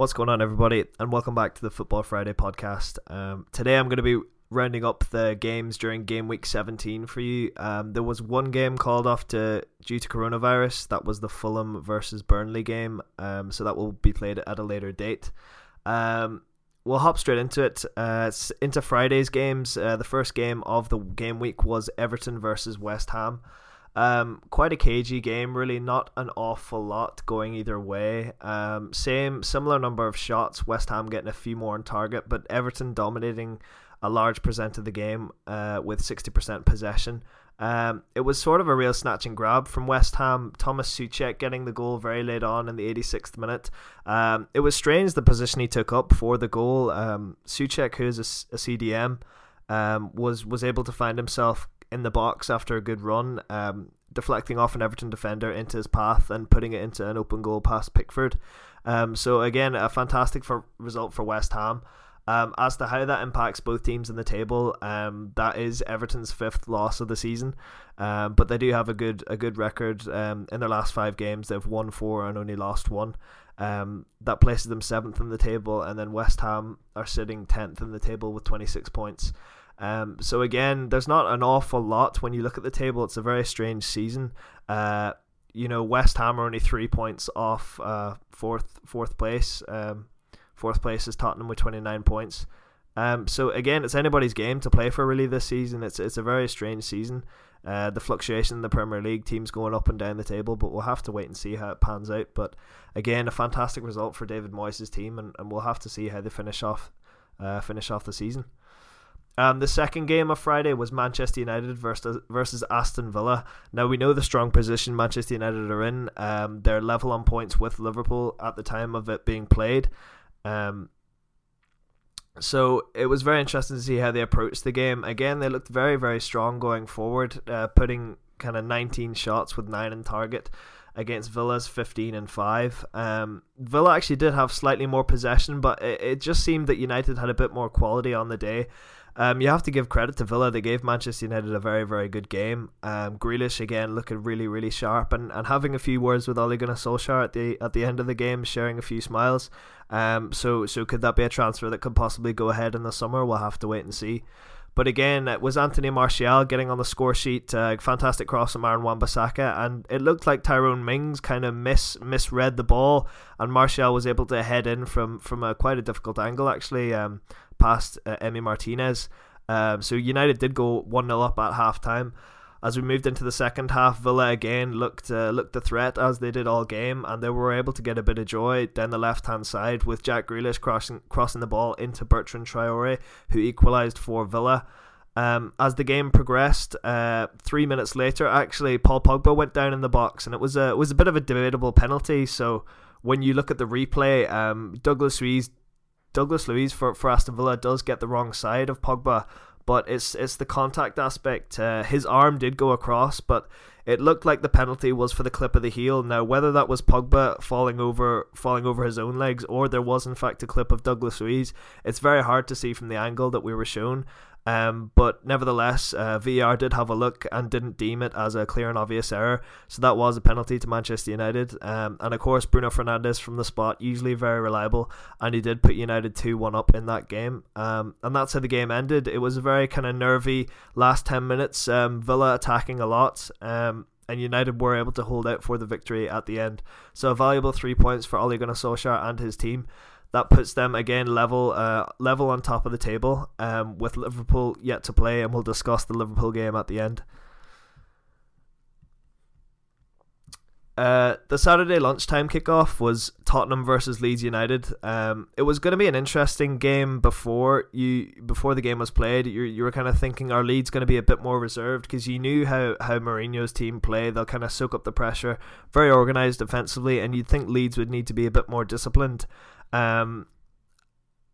What's going on, everybody, and welcome back to the Football Friday podcast. Um, today, I'm going to be rounding up the games during game week 17 for you. Um, there was one game called off to due to coronavirus. That was the Fulham versus Burnley game. Um, so that will be played at a later date. Um, we'll hop straight into it. Uh, into Friday's games. Uh, the first game of the game week was Everton versus West Ham. Um, quite a cagey game, really. Not an awful lot going either way. Um, same, similar number of shots. West Ham getting a few more on target, but Everton dominating a large percent of the game uh, with sixty percent possession. Um, it was sort of a real snatch and grab from West Ham. Thomas Soucek getting the goal very late on in the 86th minute. Um, it was strange the position he took up for the goal. Um, Soucek, who is a, a CDM, um, was was able to find himself in the box after a good run, um, deflecting off an Everton defender into his path and putting it into an open goal past Pickford. Um, so again, a fantastic for, result for West Ham. Um, as to how that impacts both teams in the table, um, that is Everton's fifth loss of the season, um, but they do have a good a good record um, in their last five games. They've won four and only lost one. Um, that places them seventh in the table, and then West Ham are sitting tenth in the table with twenty six points. Um, so again, there's not an awful lot when you look at the table. It's a very strange season. Uh, you know, West Ham are only three points off uh, fourth fourth place. Um, fourth place is Tottenham with 29 points. Um, so again, it's anybody's game to play for really this season. It's it's a very strange season. Uh, the fluctuation in the Premier League teams going up and down the table, but we'll have to wait and see how it pans out. But again, a fantastic result for David Moyes' team, and, and we'll have to see how they finish off uh, finish off the season. Um, the second game of Friday was Manchester United versus versus Aston Villa. Now we know the strong position Manchester United are in. Um, they're level on points with Liverpool at the time of it being played. Um, so it was very interesting to see how they approached the game. Again, they looked very very strong going forward, uh, putting kind of 19 shots with nine in target against Villa's 15 and 5. Um, Villa actually did have slightly more possession, but it, it just seemed that United had a bit more quality on the day. Um, you have to give credit to Villa. They gave Manchester United a very, very good game. Um, Grealish again looking really, really sharp, and, and having a few words with Ole Gunnar Solskjaer at the at the end of the game, sharing a few smiles. Um, so so could that be a transfer that could possibly go ahead in the summer? We'll have to wait and see. But again, it was Anthony Martial getting on the score sheet. Uh, fantastic cross from Aaron Wan-Bissaka, and it looked like Tyrone Mings kind of miss misread the ball, and Martial was able to head in from from a quite a difficult angle actually. Um, past uh, Emi Martinez. Um, so United did go 1 0 up at half time. As we moved into the second half, Villa again looked uh, looked the threat as they did all game, and they were able to get a bit of joy down the left hand side with Jack Grealish crossing crossing the ball into Bertrand Traore, who equalised for Villa. Um, as the game progressed, uh, three minutes later, actually, Paul Pogba went down in the box, and it was a it was a bit of a debatable penalty. So when you look at the replay, um, Douglas Luiz Douglas Luiz for, for Aston Villa does get the wrong side of Pogba, but it's it's the contact aspect. Uh, his arm did go across, but it looked like the penalty was for the clip of the heel. Now, whether that was Pogba falling over falling over his own legs or there was in fact a clip of Douglas Luiz, it's very hard to see from the angle that we were shown. Um, but nevertheless, uh, VAR did have a look and didn't deem it as a clear and obvious error. So that was a penalty to Manchester United. Um, and of course, Bruno Fernandes from the spot, usually very reliable, and he did put United 2 1 up in that game. Um, and that's how the game ended. It was a very kind of nervy last 10 minutes. Um, Villa attacking a lot. Um, and United were able to hold out for the victory at the end. So a valuable three points for Ole Gunnar Solskjaer and his team that puts them again level uh, level on top of the table um, with Liverpool yet to play, and we'll discuss the Liverpool game at the end. Uh, the Saturday lunchtime kickoff was Tottenham versus Leeds United. Um, it was going to be an interesting game before you before the game was played. You you were kind of thinking our Leeds going to be a bit more reserved because you knew how how Mourinho's team play. They'll kind of soak up the pressure, very organized defensively, and you'd think Leeds would need to be a bit more disciplined. Um,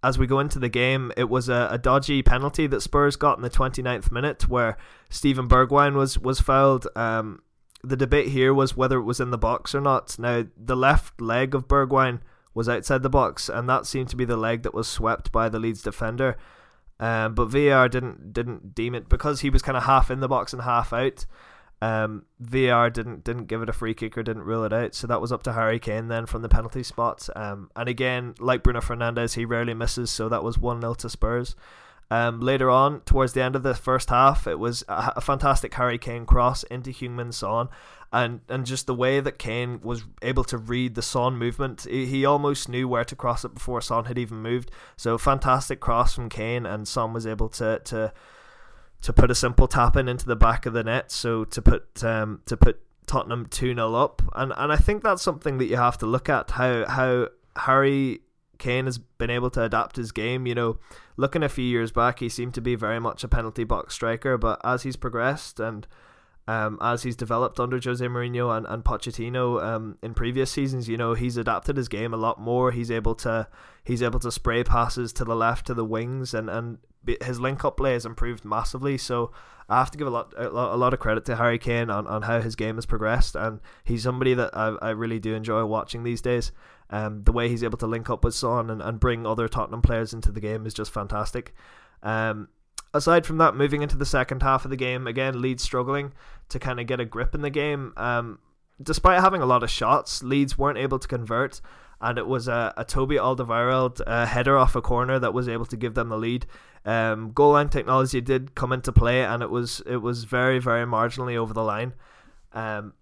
as we go into the game, it was a, a, dodgy penalty that Spurs got in the 29th minute where Steven Bergwijn was, was fouled. Um, the debate here was whether it was in the box or not. Now, the left leg of Bergwijn was outside the box, and that seemed to be the leg that was swept by the Leeds defender. Um, but VAR didn't didn't deem it because he was kind of half in the box and half out. Um, VAR didn't didn't give it a free kick or didn't rule it out, so that was up to Harry Kane then from the penalty spot. Um, and again, like Bruno Fernandes, he rarely misses, so that was one 0 to Spurs. Um, later on, towards the end of the first half, it was a, a fantastic Harry Kane cross into Heung-min Son, and and just the way that Kane was able to read the Son movement, he, he almost knew where to cross it before Son had even moved. So fantastic cross from Kane, and Son was able to to to put a simple tap in into the back of the net. So to put um, to put Tottenham two 0 up, and and I think that's something that you have to look at how how Harry Kane has been able to adapt his game. You know, looking a few years back, he seemed to be very much a penalty box striker, but as he's progressed and um, as he's developed under Jose Mourinho and, and Pochettino um, in previous seasons, you know, he's adapted his game a lot more. He's able to he's able to spray passes to the left to the wings and, and his link up play has improved massively. So I have to give a lot a lot of credit to Harry Kane on, on how his game has progressed, and he's somebody that I, I really do enjoy watching these days. Um, the way he's able to link up with Son and, and bring other Tottenham players into the game is just fantastic. Um, aside from that, moving into the second half of the game, again, Leeds struggling to kind of get a grip in the game. Um, despite having a lot of shots, Leeds weren't able to convert, and it was a, a Toby Alderweireld uh, header off a corner that was able to give them the lead. Um, goal line technology did come into play, and it was it was very very marginally over the line, um,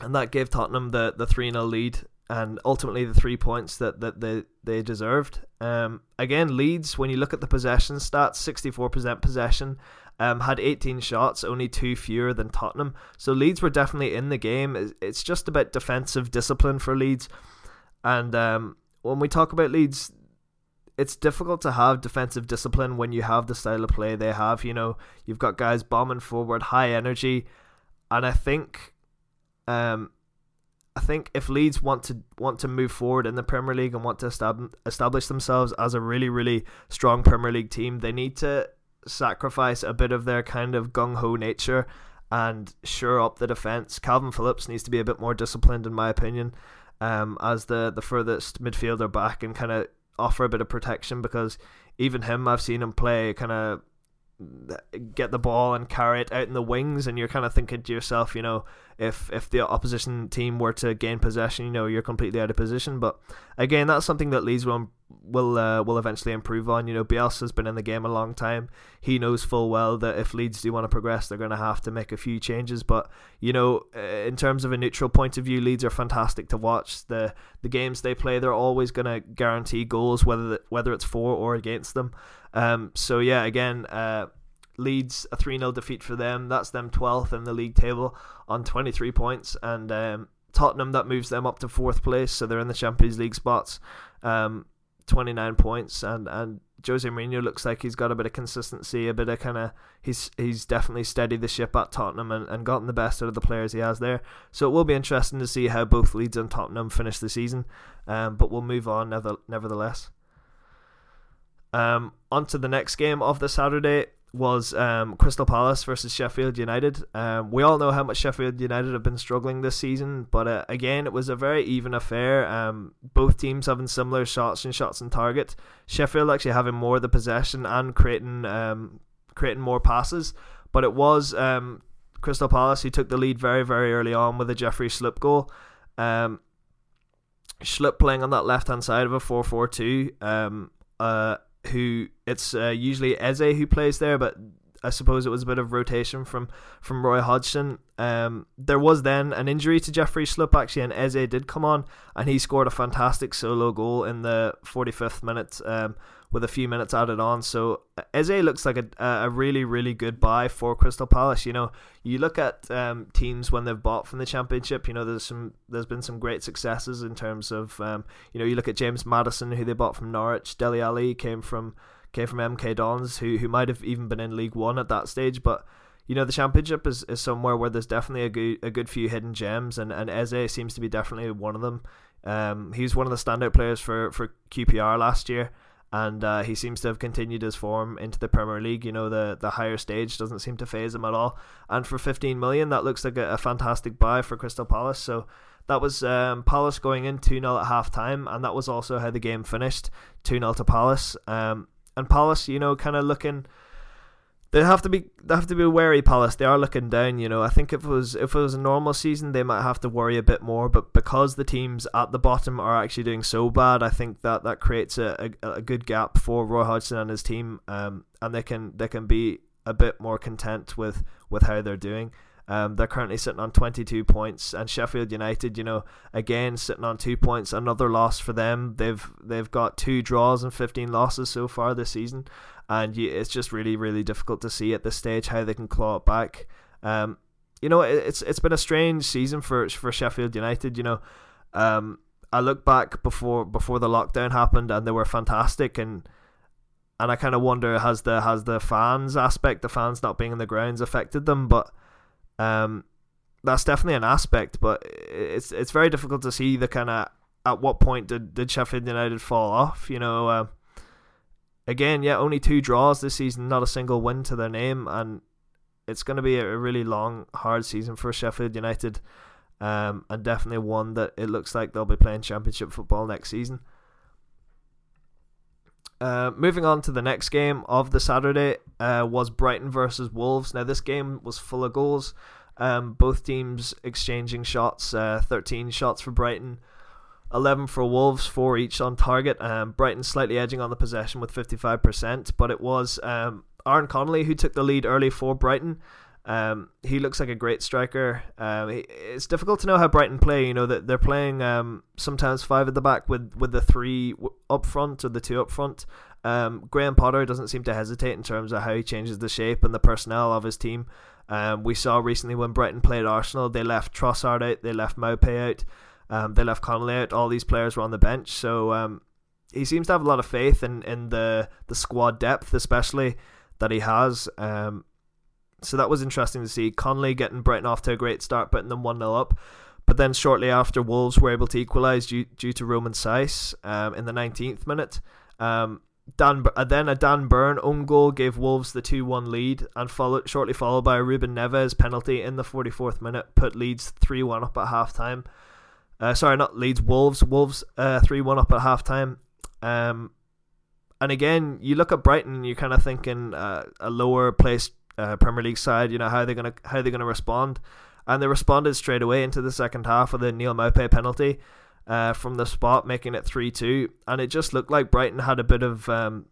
and that gave Tottenham the the three 0 lead and ultimately the three points that, that they, they deserved. Um, again, Leeds, when you look at the possession stats, 64% possession, um, had 18 shots, only two fewer than Tottenham. So Leeds were definitely in the game. It's just about defensive discipline for Leeds. And um, when we talk about Leeds, it's difficult to have defensive discipline when you have the style of play they have. You know, you've got guys bombing forward, high energy. And I think um, I think if Leeds want to want to move forward in the Premier League and want to establish themselves as a really really strong Premier League team, they need to sacrifice a bit of their kind of gung ho nature and shore up the defense. Kalvin Phillips needs to be a bit more disciplined, in my opinion, um, as the the furthest midfielder back and kind of offer a bit of protection because even him, I've seen him play kind of get the ball and carry it out in the wings, and you're kind of thinking to yourself, you know, if if the opposition team were to gain possession, you know, you're completely out of position. But again, that's something that Leeds will will uh, will eventually improve on. You know, Bielsa's been in the game a long time. He knows full well that if Leeds do want to progress, they're going to have to make a few changes. But you know, uh, in terms of a neutral point of view, Leeds are fantastic to watch. The the games they play, they're always going to guarantee goals, whether whether it's for or against them. Um, so yeah, again, uh, Leeds a 3 0 defeat for them. That's them 12th in the league table on 23 points. And um, Tottenham, that moves them up to fourth place. So they're in the Champions League spots, um, 29 points. And, and Jose Mourinho looks like he's got a bit of consistency, a bit of kind of. He's he's definitely steadied the ship at Tottenham and, and gotten the best out of the players he has there. So it will be interesting to see how both Leeds and Tottenham finish the season. Um, but we'll move on nevertheless. Um, on to the next game of the Saturday was um, Crystal Palace versus Sheffield United. Um, we all know how much Sheffield United have been struggling this season, but uh, again, it was a very even affair. Um, both teams having similar shots and shots on target. Sheffield actually having more of the possession and creating um, creating more passes, but it was um, Crystal Palace who took the lead very very early on with a Jeffrey Schlupp goal. Um, playing on that left hand side of a 4 4 2. Um, uh, who it's uh, usually Eze who plays there, but I suppose it was a bit of rotation from from Roy Hodgson. Um, there was then an injury to Jeffrey Schlupp actually, and Eze did come on, and he scored a fantastic solo goal in the 45th minute. Um, with a few minutes added on. So uh, Eze looks like a, a really, really good buy for Crystal Palace. You know, you look at um, teams when they've bought from the Championship. You know, there's some there's been some great successes in terms of um, you know you look at James Maddison who they bought from Norwich. Dele Alli came from came from MK Dons who who might have even been in League One at that stage, but you know the championship is, is somewhere where there's definitely a good a good few hidden gems and, and Eze seems to be definitely one of them. Um, he was one of the standout players for, for QPR last year and uh, he seems to have continued his form into the Premier League. You know, the the higher stage doesn't seem to phase him at all. And for 15 million, that looks like a, a fantastic buy for Crystal Palace. So that was um, Palace going in 2 0 at half time, and that was also how the game finished 2 0 to Palace. Um, and Palace, you know, kind of looking they have to be they have to be wary. Palace they are looking down. You know, I think if it was if it was a normal season, they might have to worry a bit more. But because the teams at the bottom are actually doing so bad, I think that that creates a, a, a good gap for Roy Hodgson and his team, um, and they can they can be a bit more content with with how they're doing. Um, they're currently sitting on 22 points, and Sheffield United, you know, again sitting on two points. Another loss for them. They've they've got two draws and 15 losses so far this season, and you, it's just really really difficult to see at this stage how they can claw it back. Um, you know, it, it's it's been a strange season for for Sheffield United. You know, um, I look back before before the lockdown happened, and they were fantastic and and I kind of wonder has the has the fans aspect, the fans not being in the grounds, affected them? But um, that's definitely an aspect, but it's it's very difficult to see the kind of at what point did, did Sheffield United fall off. You know, uh, again, yeah, only two draws this season, not a single win to their name, and it's going to be a really long, hard season for Sheffield United, um, and definitely one that it looks like they'll be playing Championship football next season. Uh, moving on to the next game of the Saturday uh, was Brighton versus Wolves. Now this game was full of goals. Um, both teams exchanging shots. Uh, 13 shots for Brighton, 11 for Wolves, four each on target. Um, Brighton slightly edging on the possession with 55%, but it was um, Aaron Connolly who took the lead early for Brighton. Um, he looks like a great striker. Um, it's difficult to know how Brighton play. You know that they're playing um, sometimes five at the back with with the three up front or the two up front. Um, Graham Potter doesn't seem to hesitate in terms of how he changes the shape and the personnel of his team. Um, we saw recently when Brighton played Arsenal, they left Trossard out, they left Maupay out, um, they left Connolly out. All these players were on the bench, so he seems to have a lot of faith in, in the the squad depth, especially that he has. Um, so that was interesting to see. Connolly getting Brighton off to a great start, putting them 1 0 up. But then shortly after, Wolves were able to equalise due, due to Roman Saïss um, in the 19th minute. Um, Dan, uh, then a Dan Burn own goal gave Wolves the 2 1 lead, and followed, shortly followed by a Ruben Neves penalty in the 44th minute, put Leeds 3 1 up at half time. Uh, sorry, not Leeds, Wolves. Wolves uh, 3 uh, 1 up at half time. Um, and again, you look at Brighton, you're kind of thinking uh, a lower placed uh, Premier League side. You know how they're gonna how they're gonna respond, and they responded straight away into the second half with a Neal Maupay penalty uh, from the spot, making it three two. And it just looked like Brighton had a bit of um,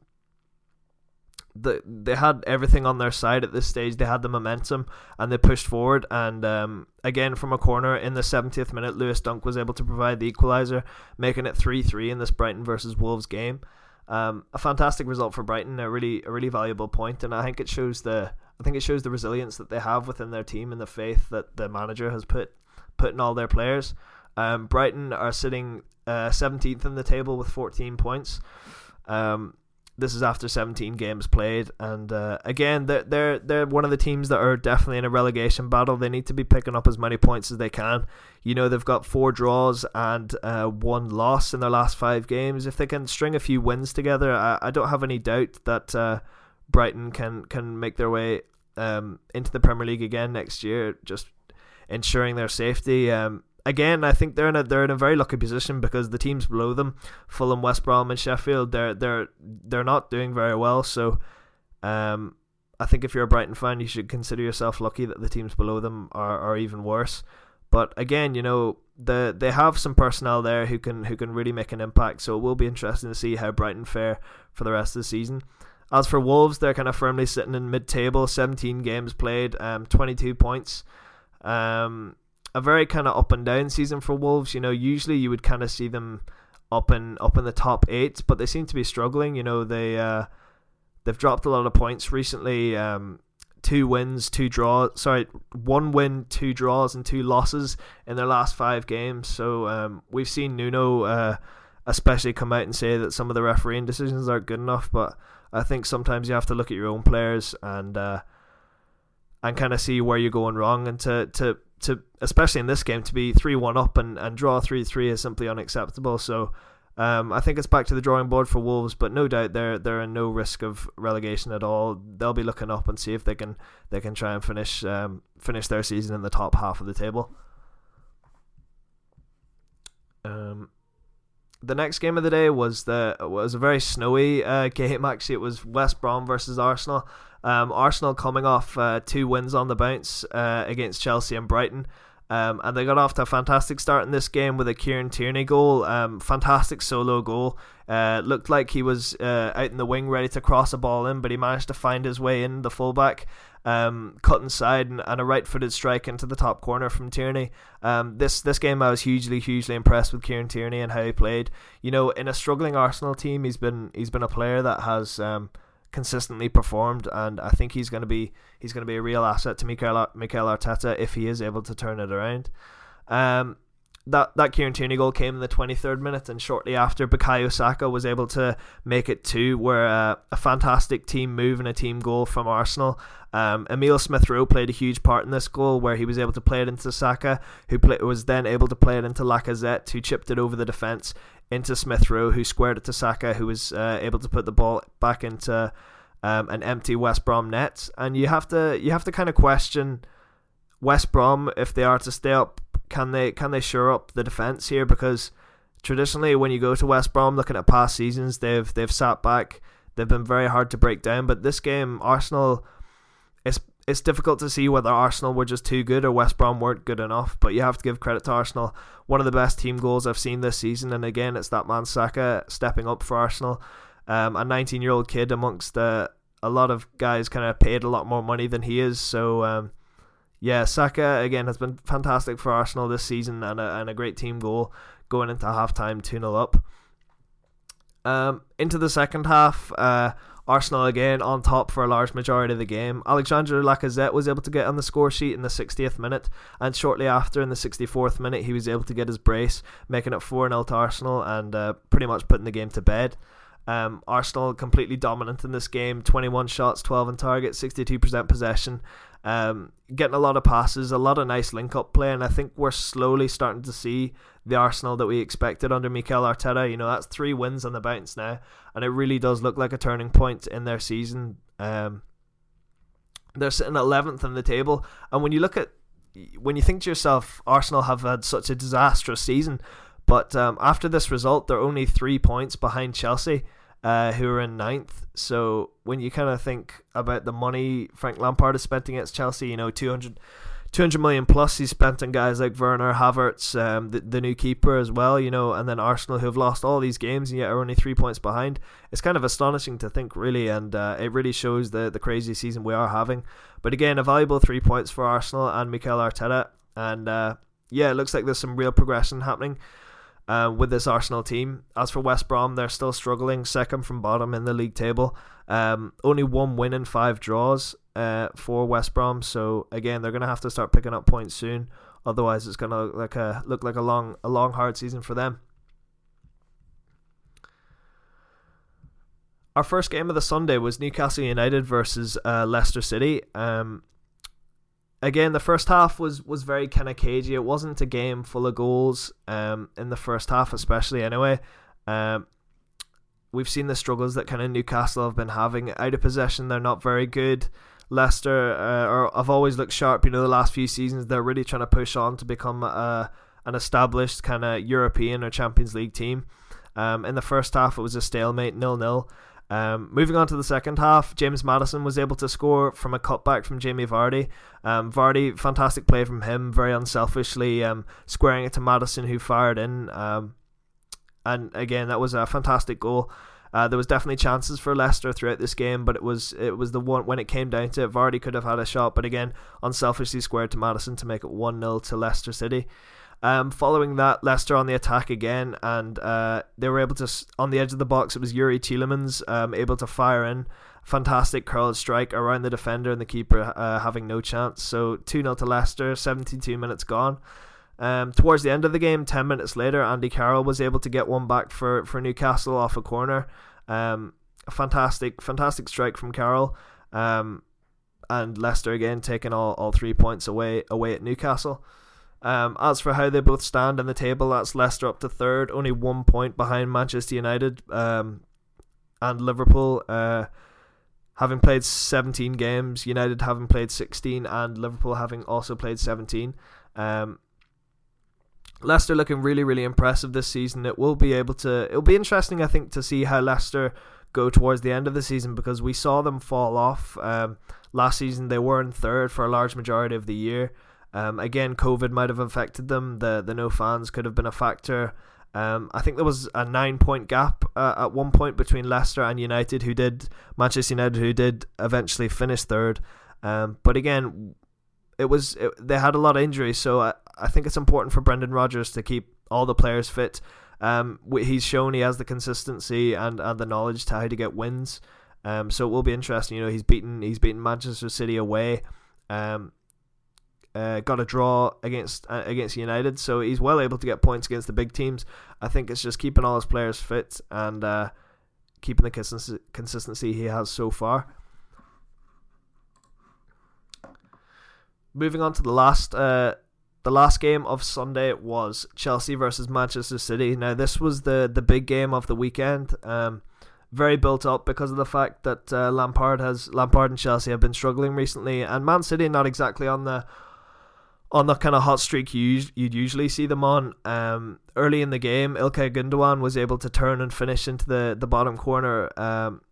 the they had everything on their side at this stage. They had the momentum and they pushed forward. And um, again, from a corner in the 70th minute, Lewis Dunk was able to provide the equaliser, making it 3 3 in this Brighton versus Wolves game. Um, a fantastic result for Brighton, a really a really valuable point. and I think it shows the I think it shows the resilience that they have within their team and the faith that the manager has put put in all their players. Um, Brighton are sitting uh, 17th in the table with 14 points. Um, this is after 17 games played, and uh, again, they're, they're they're one of the teams that are definitely in a relegation battle. They need to be picking up as many points as they can. You know, they've got four draws and uh, one loss in their last five games. If they can string a few wins together, I, I don't have any doubt that uh, Brighton can can make their way um, into the Premier League again next year, just ensuring their safety. Um, again, I think they're in a they're in a very lucky position because the teams below them, Fulham, West Brom, and Sheffield, they're they're they're not doing very well. So, um, I think if you're a Brighton fan, you should consider yourself lucky that the teams below them are, are even worse. But again, you know, the they have some personnel there who can who can really make an impact. So it will be interesting to see how Brighton fare for the rest of the season. As for Wolves, they're kind of firmly sitting in mid-table, 17 games played, um, 22 points. Um, a very kind of up and down season for Wolves. You know, usually you would kind of see them up and up in the top eight, but they seem to be struggling. You know, they uh, they've dropped a lot of points recently. Um, two wins, two draws. Sorry, one win, two draws, and two losses in their last five games. So um, we've seen Nuno, uh, especially, come out and say that some of the refereeing decisions aren't good enough, but I think sometimes you have to look at your own players and uh, and kind of see where you're going wrong, and to to to especially in this game to be three one up and, and draw three three is simply unacceptable. So. Um, I think it's back to the drawing board for Wolves, but no doubt they're they're in no risk of relegation at all. They'll be looking up and see if they can they can try and finish um, finish their season in the top half of the table. Um, the next game of the day was the was a very snowy uh, game. Actually, it was West Brom versus Arsenal. Um, Arsenal coming off uh, two wins on the bounce uh, against Chelsea and Brighton. Um, and they got off to a fantastic start in this game with a Kieran Tierney goal. Um, fantastic solo goal. Uh, looked like he was uh, out in the wing ready to cross a ball in, but he managed to find his way in the fullback, um, cut inside and, and a right-footed strike into the top corner from Tierney. Um, this this game I was hugely hugely impressed with Kieran Tierney and how he played. You know, in a struggling Arsenal team, he's been he's been a player that has um, consistently performed, and I think he's going to be he's going to be a real asset to Mikel Mikel Arteta if he is able to turn it around. Um, that that Kieran Tierney goal came in the 23rd minute, and shortly after, Bukayo Saka was able to make it two, where uh, a fantastic team move and a team goal from Arsenal. Um, Emil Smith Rowe played a huge part in this goal, where he was able to play it into Saka, who play, was then able to play it into Lacazette, who chipped it over the defence into Smith Rowe, who squared it to Saka, who was uh, able to put the ball back into um, an empty West Brom net. And you have to you have to kind of question West Brom if they are to stay up can they can they shore up the defense here? Because traditionally, when you go to West Brom, looking at past seasons, they've they've sat back. They've been very hard to break down. But this game, Arsenal, it's difficult to see whether Arsenal were just too good or West Brom weren't good enough. But you have to give credit to Arsenal. One of the best team goals I've seen this season, and again, it's that man Saka stepping up for Arsenal. Um, a 19 year old kid amongst uh, a lot of guys kind of paid a lot more money than he is. So um, yeah, Saka again has been fantastic for Arsenal this season and a, and a great team goal going into halftime 2 0 up. Um, into the second half, uh, Arsenal again on top for a large majority of the game. Alexandre Lacazette was able to get on the score sheet in the 60th minute, and shortly after, in the 64th minute, he was able to get his brace, making it 4 0 to Arsenal and uh, pretty much putting the game to bed. Um, Arsenal completely dominant in this game 21 shots, 12 on target, 62% possession. Um, getting a lot of passes, a lot of nice link up play, and I think we're slowly starting to see the Arsenal that we expected under Mikel Arteta. You know, that's three wins on the bounce now, and it really does look like a turning point in their season. Um, they're sitting 11th in the table, and when you look at when you think to yourself, Arsenal have had such a disastrous season, but um, after this result, they're only three points behind Chelsea uh, who are in ninth. So when you kind of think about the money Frank Lampard has spent against Chelsea, you know, 200, 200 million plus he's spent on guys like Werner, Havertz, um, the, the new keeper as well, you know, and then Arsenal who have lost all these games and yet are only three points behind. It's kind of astonishing to think, really, and uh, it really shows the, the crazy season we are having. But again, a valuable three points for Arsenal and Mikel Arteta. And uh, yeah, it looks like there's some real progression happening uh, with this Arsenal team. As for West Brom, they're still struggling, second from bottom in the league table. Um, only one win and five draws uh, for West Brom. So again, they're gonna have to start picking up points soon. Otherwise, it's gonna look like a look like a long a long hard season for them. Our first game of the Sunday was Newcastle United versus uh, Leicester City. Um, again, the first half was was very kind of cagey. It wasn't a game full of goals um, in the first half, especially anyway. Um, we've seen the struggles that kind of Newcastle have been having out of possession. They're not very good. Leicester uh, are, have always looked sharp. You know, the last few seasons they're really trying to push on to become a, an established kind of European or Champions League team. Um, in the first half, it was a stalemate, nil nil. Um, moving on to the second half, James Maddison was able to score from a cutback from Jamie Vardy. Um, Vardy, fantastic play from him, very unselfishly um, squaring it to Maddison, who fired in. Um, and again, that was a fantastic goal. Uh, there was definitely chances for Leicester throughout this game, but it was it was the one when it came down to it. Vardy could have had a shot, but again, unselfishly squared to Maddison to make it one 0 to Leicester City. Um, following that, Leicester on the attack again, and uh, they were able to on the edge of the box. It was Youri Tielemans um, able to fire in fantastic curled strike around the defender and the keeper uh, having no chance. So two 0 to Leicester, seventy two minutes gone. Um, towards the end of the game, ten minutes later, Andy Carroll was able to get one back for for Newcastle off a corner. Um, a fantastic, fantastic strike from Carroll. Um, and Leicester again taking all, all three points away away at Newcastle. Um, as for how they both stand in the table, that's Leicester up to third, only one point behind Manchester United um, and Liverpool. Uh, having played 17 games, United having played 16, and Liverpool having also played 17. Um, Leicester looking really, really impressive this season. It will be able to. It'll be interesting, I think, to see how Leicester go towards the end of the season because we saw them fall off. Um, last season they were in third for a large majority of the year. Um, again, COVID might have affected them. The the no fans could have been a factor. Um, I think there was a nine point gap uh, at one point between Leicester and United, who did Manchester United, who did eventually finish third. Um, but again, it was it, they had a lot of injuries, so I, I think it's important for Brendan Rodgers to keep all the players fit. Um, he's shown he has the consistency and, and the knowledge to how to get wins. Um, so it will be interesting. You know, he's beaten he's beaten Manchester City away. Um, uh, got a draw against uh, against United, so he's well able to get points against the big teams. I think it's just keeping all his players fit and uh, keeping the consistency, he has so far. Moving on to the last uh, the last game of Sunday was Chelsea versus Manchester City. Now this was the the big game of the weekend. Um, very built up because of the fact that uh, Lampard has Lampard and Chelsea have been struggling recently, and Man City not exactly on the on the kind of hot streak you, would usually see them on. Um, early in the game, Ilkay Gundogan was able to turn and finish into the, the bottom corner. Um,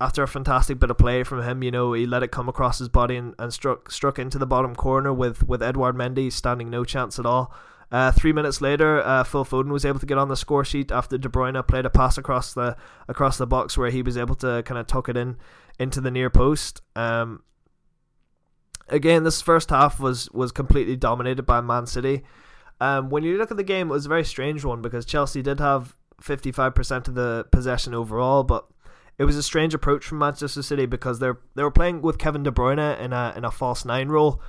after a fantastic bit of play from him, you know, he let it come across his body and, and struck struck into the bottom corner with, with Edouard Mendy standing no chance at all. Uh, three minutes later, uh, Phil Foden was able to get on the score sheet after De Bruyne played a pass across the across the box where he was able to kind of tuck it in into the near post. Um, again, this first half was was completely dominated by Man City. Um, when you look at the game, it was a very strange one because Chelsea did have 55% of the possession overall, but it was a strange approach from Manchester City because they're they were playing with Kevin De Bruyne in a in a false nine role,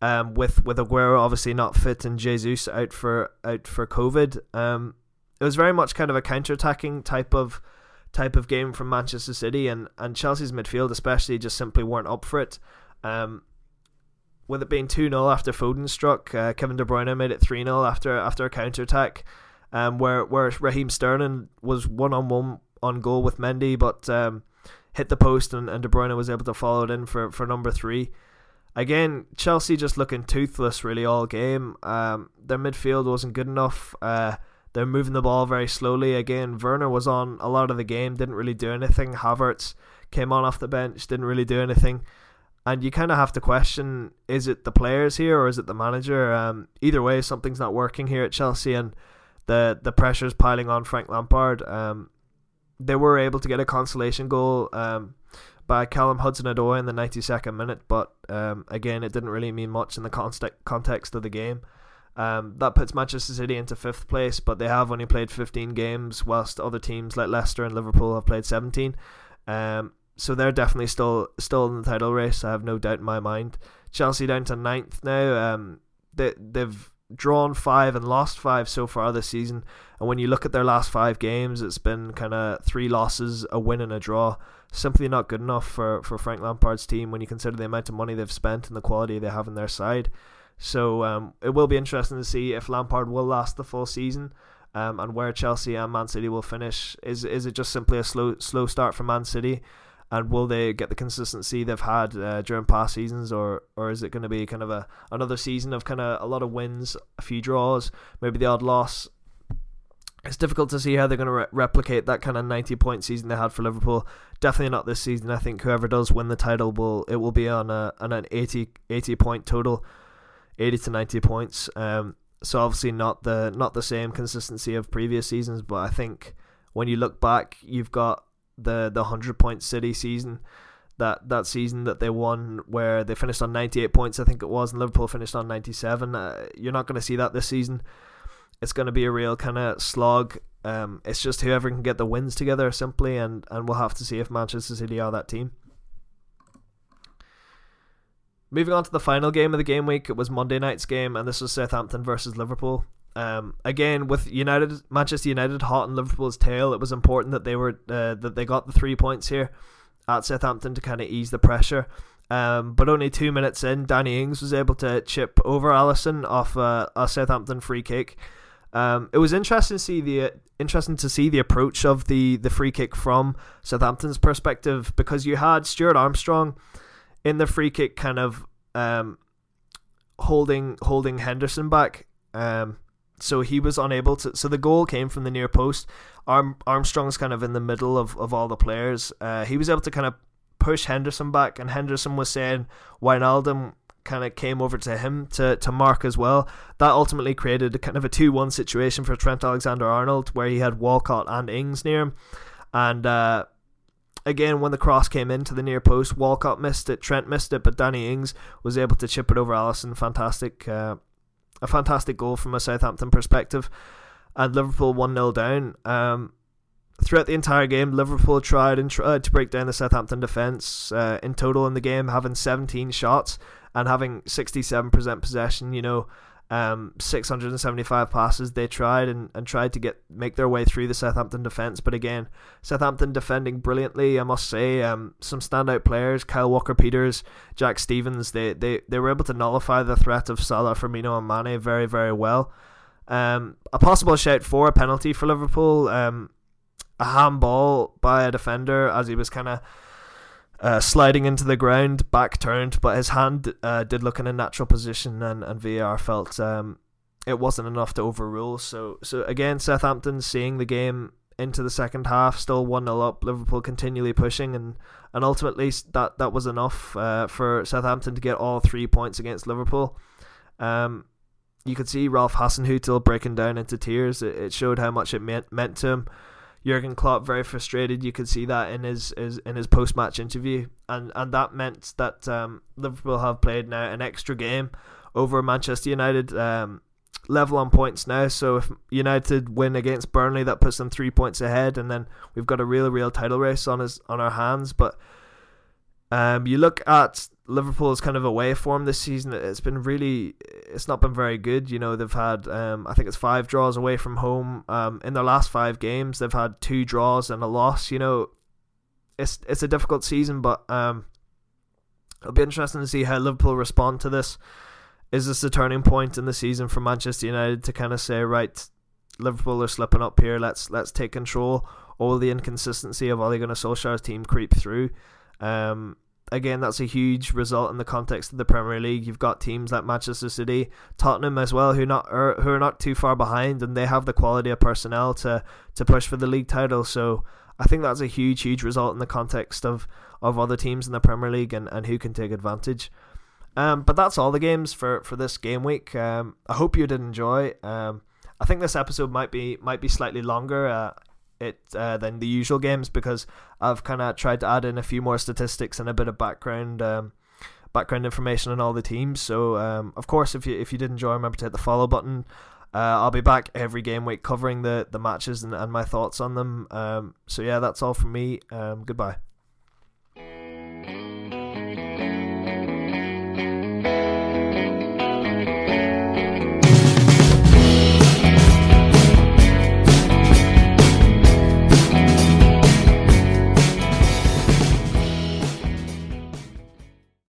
um, with with Aguero obviously not fit and Jesus out for out for COVID. Um, it was very much kind of a counter attacking type of type of game from Manchester City and and Chelsea's midfield especially just simply weren't up for it. Um, with it being 2 0 after Foden struck, uh, Kevin De Bruyne made it 3 0 after after a counter attack, um, where, where Raheem Sterling was one on one on goal with Mendy, but um, hit the post and, and De Bruyne was able to follow it in for, for number three. Again, Chelsea just looking toothless really all game. Um, their midfield wasn't good enough. Uh, they're moving the ball very slowly. Again, Werner was on a lot of the game, didn't really do anything. Havertz came on off the bench, didn't really do anything and you kind of have to question: is it the players here or is it the manager? Um, either way, something's not working here at Chelsea, and the the pressure's piling on Frank Lampard. Um, they were able to get a consolation goal um, by Callum Hudson-Odoi in the 92nd minute, but um, again, it didn't really mean much in the context of the game. Um, that puts Manchester City into fifth place, but they have only played 15 games, whilst other teams like Leicester and Liverpool have played 17. Um, so they're definitely still still in the title race. I have no doubt in my mind. Chelsea down to ninth now. Um, they they've drawn five and lost five so far this season. And when you look at their last five games, it's been kind of three losses, a win, and a draw. Simply not good enough for, for Frank Lampard's team when you consider the amount of money they've spent and the quality they have in their side. So um, it will be interesting to see if Lampard will last the full season. Um, and where Chelsea and Man City will finish. Is is it just simply a slow slow start for Man City? And will they get the consistency they've had uh, during past seasons, or or is it going to be kind of a another season of kind of a lot of wins, a few draws, maybe the odd loss? It's difficult to see how they're going to re- replicate that kind of ninety point season they had for Liverpool. Definitely not this season. I think whoever does win the title will it will be on a on an 80, 80 point total, eighty to ninety points. Um, so obviously not the not the same consistency of previous seasons, but I think when you look back, you've got the the hundred point City season. That, that season that they won, where they finished on 98 points, I think it was, and Liverpool finished on 97. Uh, you're not going to see that this season. It's going to be a real kind of slog. Um, it's just whoever can get the wins together simply, and, and we'll have to see if Manchester City are that team. Moving on to the final game of the game week, it was Monday night's game, and this was Southampton versus Liverpool. Um, again, with United, Manchester United hot in Liverpool's tail, it was important that they were uh, that they got the three points here at Southampton to kind of ease the pressure. Um, but only two minutes in, Danny Ings was able to chip over Alisson off uh, a Southampton free kick. Um, it was interesting to see the interesting to see the approach of the the free kick from Southampton's perspective because you had Stuart Armstrong in the free kick, kind of um, holding holding Henderson back. Um, so he was unable to. So the goal came from the near post. Arm, Armstrong's kind of in the middle of, of all the players. Uh, he was able to kind of push Henderson back, and Henderson was saying Wijnaldum kind of came over to him to, to mark as well. That ultimately created a kind of a 2 1 situation for Trent Alexander Arnold, where he had Walcott and Ings near him. And uh, again, when the cross came into the near post, Walcott missed it, Trent missed it, but Danny Ings was able to chip it over Alisson. Fantastic, uh, a fantastic goal from a Southampton perspective. And Liverpool 1 0 down. Um, throughout the entire game, Liverpool tried and tried to break down the Southampton defence. Uh, in total in the game, having 17 shots and having 67% possession, you know, um, 675 passes they tried and, and tried to get make their way through the Southampton defence. But again, Southampton defending brilliantly, I must say. Um, some standout players, Kyle Walker Peters, Jack Stephens, they, they, they were able to nullify the threat of Salah, Firmino, and Mane very, very well. Um, a possible shout for a penalty for Liverpool. Um, a handball by a defender as he was kind of uh, sliding into the ground, back turned, but his hand uh, did look in a natural position, and, and VAR felt um, it wasn't enough to overrule. So, so again, Southampton seeing the game into the second half, still one 0 up. Liverpool continually pushing, and and ultimately that that was enough uh, for Southampton to get all three points against Liverpool. Um, you could see Ralph Hasenhüttl breaking down into tears. It, it showed how much it meant meant to him. Jurgen Klopp very frustrated. You could see that in his, his in his post match interview, and and that meant that um, Liverpool have played now an extra game over Manchester United. Um, level on points now. So if United win against Burnley, that puts them three points ahead, and then we've got a real, real title race on us on our hands. But um, you look at Liverpool's kind of away form this season. It's been really, it's not been very good. You know, they've had, um, I think it's five draws away from home. Um, in their last five games, they've had two draws and a loss. You know, it's it's a difficult season, but um, it'll be interesting to see how Liverpool respond to this. Is this a turning point in the season for Manchester United to kind of say, right, Liverpool are slipping up here. Let's let's take control. All the inconsistency of Ole Gunnar Solskjaer's team creep through. Um, again, that's a huge result in the context of the Premier League. You've got teams like Manchester City, Tottenham as well, who not are, who are not too far behind, and they have the quality of personnel to to push for the league title. So I think that's a huge, huge result in the context of of other teams in the Premier League and, and who can take advantage. Um, but that's all the games for, for this game week. Um, I hope you did enjoy. Um, I think this episode might be might be slightly longer. Uh, it uh, than the usual games because I've kind of tried to add in a few more statistics and a bit of background um, background information on all the teams. So um, of course, if you if you did enjoy, remember to hit the follow button. Uh, I'll be back every game week covering the the matches and, and my thoughts on them. Um, so yeah, that's all from me. Um, goodbye.